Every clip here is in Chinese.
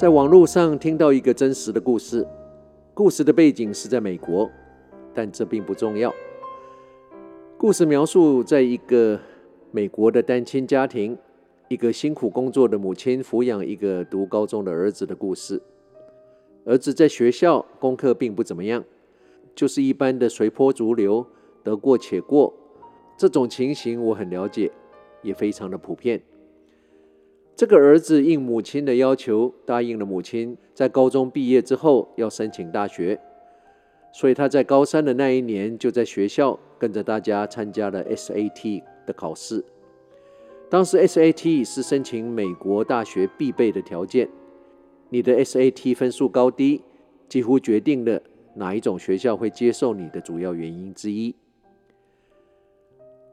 在网络上听到一个真实的故事，故事的背景是在美国，但这并不重要。故事描述在一个美国的单亲家庭，一个辛苦工作的母亲抚养一个读高中的儿子的故事。儿子在学校功课并不怎么样，就是一般的随波逐流，得过且过。这种情形我很了解，也非常的普遍。这个儿子应母亲的要求，答应了母亲，在高中毕业之后要申请大学，所以他在高三的那一年就在学校跟着大家参加了 SAT 的考试。当时 SAT 是申请美国大学必备的条件。你的 SAT 分数高低，几乎决定了哪一种学校会接受你的主要原因之一。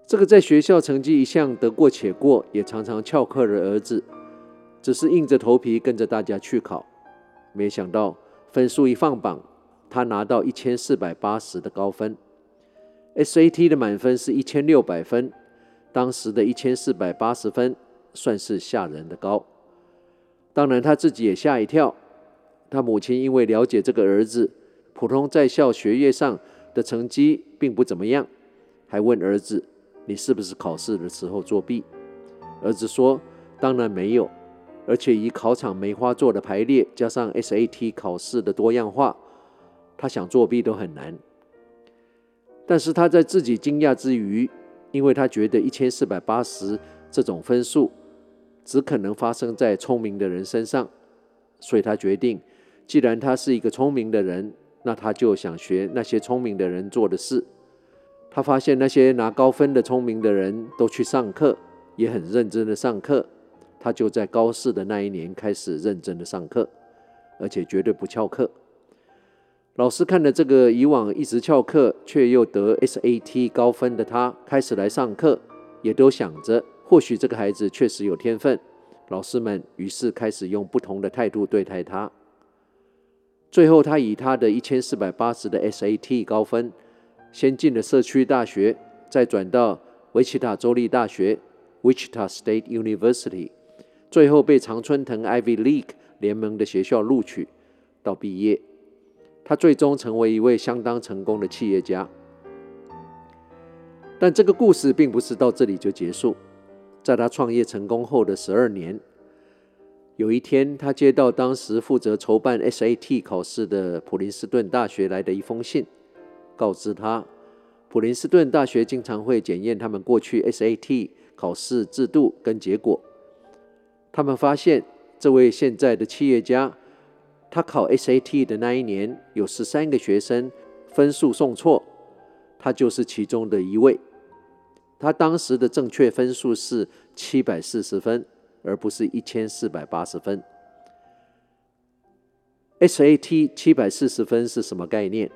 这个在学校成绩一向得过且过，也常常翘课的儿子，只是硬着头皮跟着大家去考。没想到分数一放榜，他拿到一千四百八十的高分。SAT 的满分是一千六百分，当时的一千四百八十分算是吓人的高。当然，他自己也吓一跳。他母亲因为了解这个儿子普通在校学业上的成绩并不怎么样，还问儿子：“你是不是考试的时候作弊？”儿子说：“当然没有，而且以考场梅花座的排列，加上 SAT 考试的多样化，他想作弊都很难。”但是他在自己惊讶之余，因为他觉得一千四百八十这种分数。只可能发生在聪明的人身上，所以他决定，既然他是一个聪明的人，那他就想学那些聪明的人做的事。他发现那些拿高分的聪明的人都去上课，也很认真的上课。他就在高四的那一年开始认真的上课，而且绝对不翘课。老师看了这个以往一直翘课却又得 SAT 高分的他，开始来上课，也都想着。或许这个孩子确实有天分，老师们于是开始用不同的态度对待他。最后，他以他的一千四百八十的 SAT 高分，先进了社区大学，再转到维奇塔州立大学 （Wichita State University），最后被常春藤 Ivy League 联盟的学校录取，到毕业，他最终成为一位相当成功的企业家。但这个故事并不是到这里就结束。在他创业成功后的十二年，有一天，他接到当时负责筹办 SAT 考试的普林斯顿大学来的一封信，告知他，普林斯顿大学经常会检验他们过去 SAT 考试制度跟结果。他们发现，这位现在的企业家，他考 SAT 的那一年，有十三个学生分数送错，他就是其中的一位。他当时的正确分数是七百四十分，而不是一千四百八十分。SAT 七百四十分是什么概念？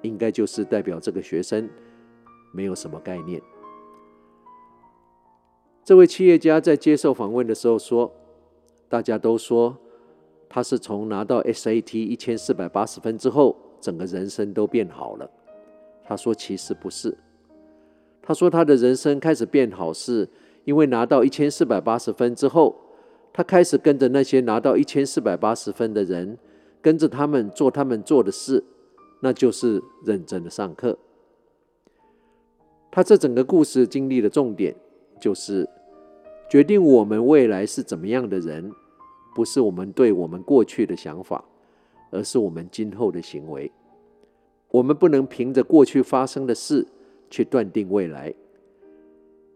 应该就是代表这个学生没有什么概念。这位企业家在接受访问的时候说：“大家都说他是从拿到 SAT 一千四百八十分之后，整个人生都变好了。”他说：“其实不是。”他说：“他的人生开始变好，是因为拿到一千四百八十分之后，他开始跟着那些拿到一千四百八十分的人，跟着他们做他们做的事，那就是认真的上课。”他这整个故事经历的重点，就是决定我们未来是怎么样的人，不是我们对我们过去的想法，而是我们今后的行为。我们不能凭着过去发生的事。去断定未来，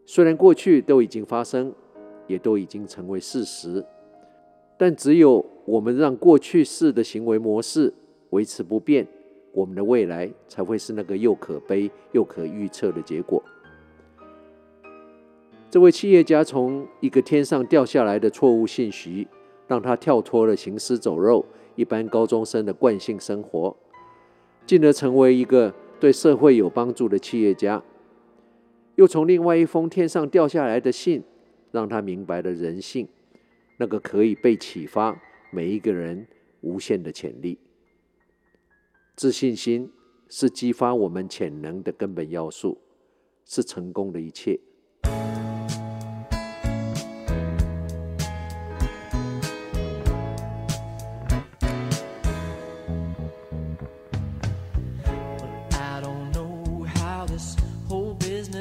虽然过去都已经发生，也都已经成为事实，但只有我们让过去式的行为模式维持不变，我们的未来才会是那个又可悲又可预测的结果。这位企业家从一个天上掉下来的错误信息，让他跳脱了行尸走肉一般高中生的惯性生活，进而成为一个。对社会有帮助的企业家，又从另外一封天上掉下来的信，让他明白了人性，那个可以被启发每一个人无限的潜力。自信心是激发我们潜能的根本要素，是成功的一切。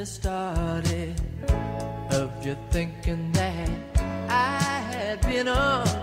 started. Of you thinking that I had been on.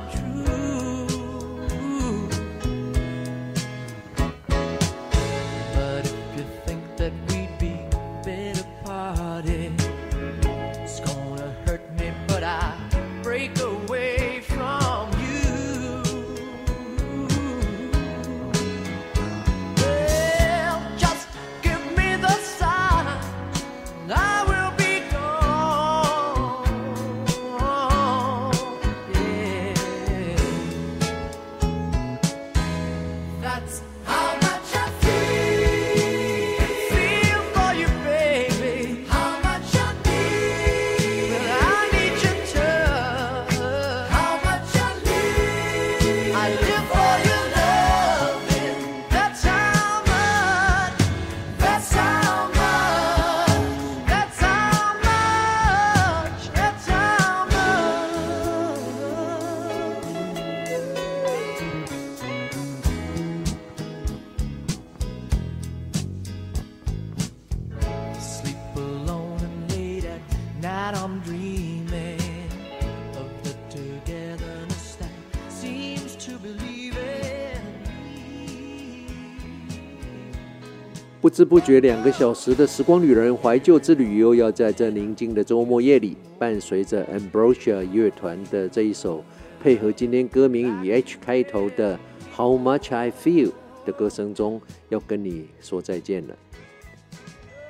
不知不觉，两个小时的时光旅人怀旧之旅又要在这宁静的周末夜里，伴随着 Ambrosia 乐团的这一首配合今天歌名以 H 开头的 How Much I Feel 的歌声中，要跟你说再见了。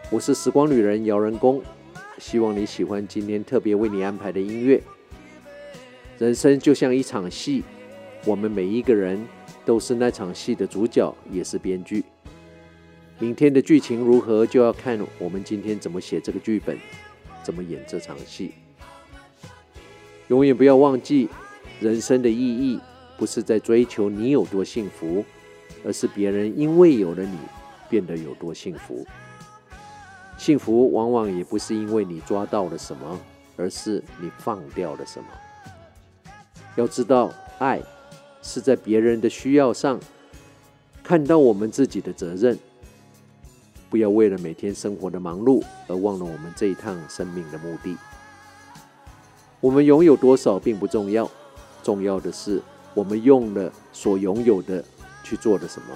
我是时光旅人姚人工，希望你喜欢今天特别为你安排的音乐。人生就像一场戏，我们每一个人都是那场戏的主角，也是编剧。明天的剧情如何，就要看我们今天怎么写这个剧本，怎么演这场戏。永远不要忘记，人生的意义不是在追求你有多幸福，而是别人因为有了你变得有多幸福。幸福往往也不是因为你抓到了什么，而是你放掉了什么。要知道，爱是在别人的需要上看到我们自己的责任。不要为了每天生活的忙碌而忘了我们这一趟生命的目的。我们拥有多少并不重要，重要的是我们用了所拥有的去做了什么。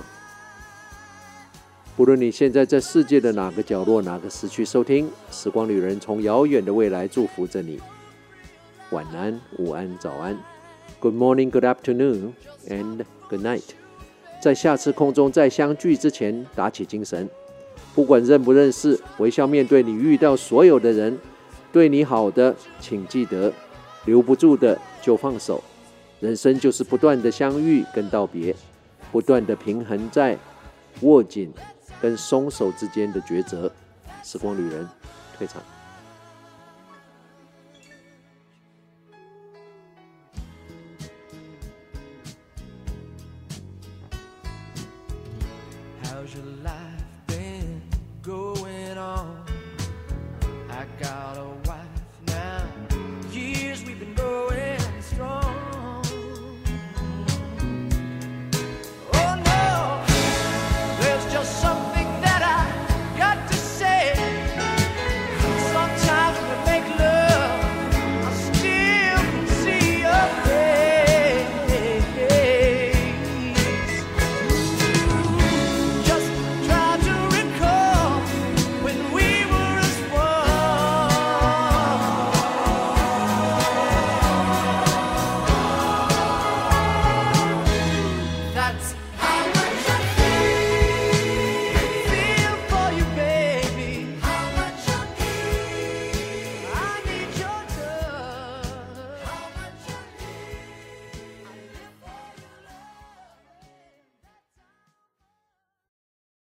不论你现在在世界的哪个角落、哪个时区收听，时光旅人从遥远的未来祝福着你。晚安、午安、早安，Good morning, Good afternoon, and Good night。在下次空中再相聚之前，打起精神。不管认不认识，微笑面对你遇到所有的人。对你好的，请记得；留不住的就放手。人生就是不断的相遇跟道别，不断的平衡在握紧跟松手之间的抉择。时光旅人退场。that's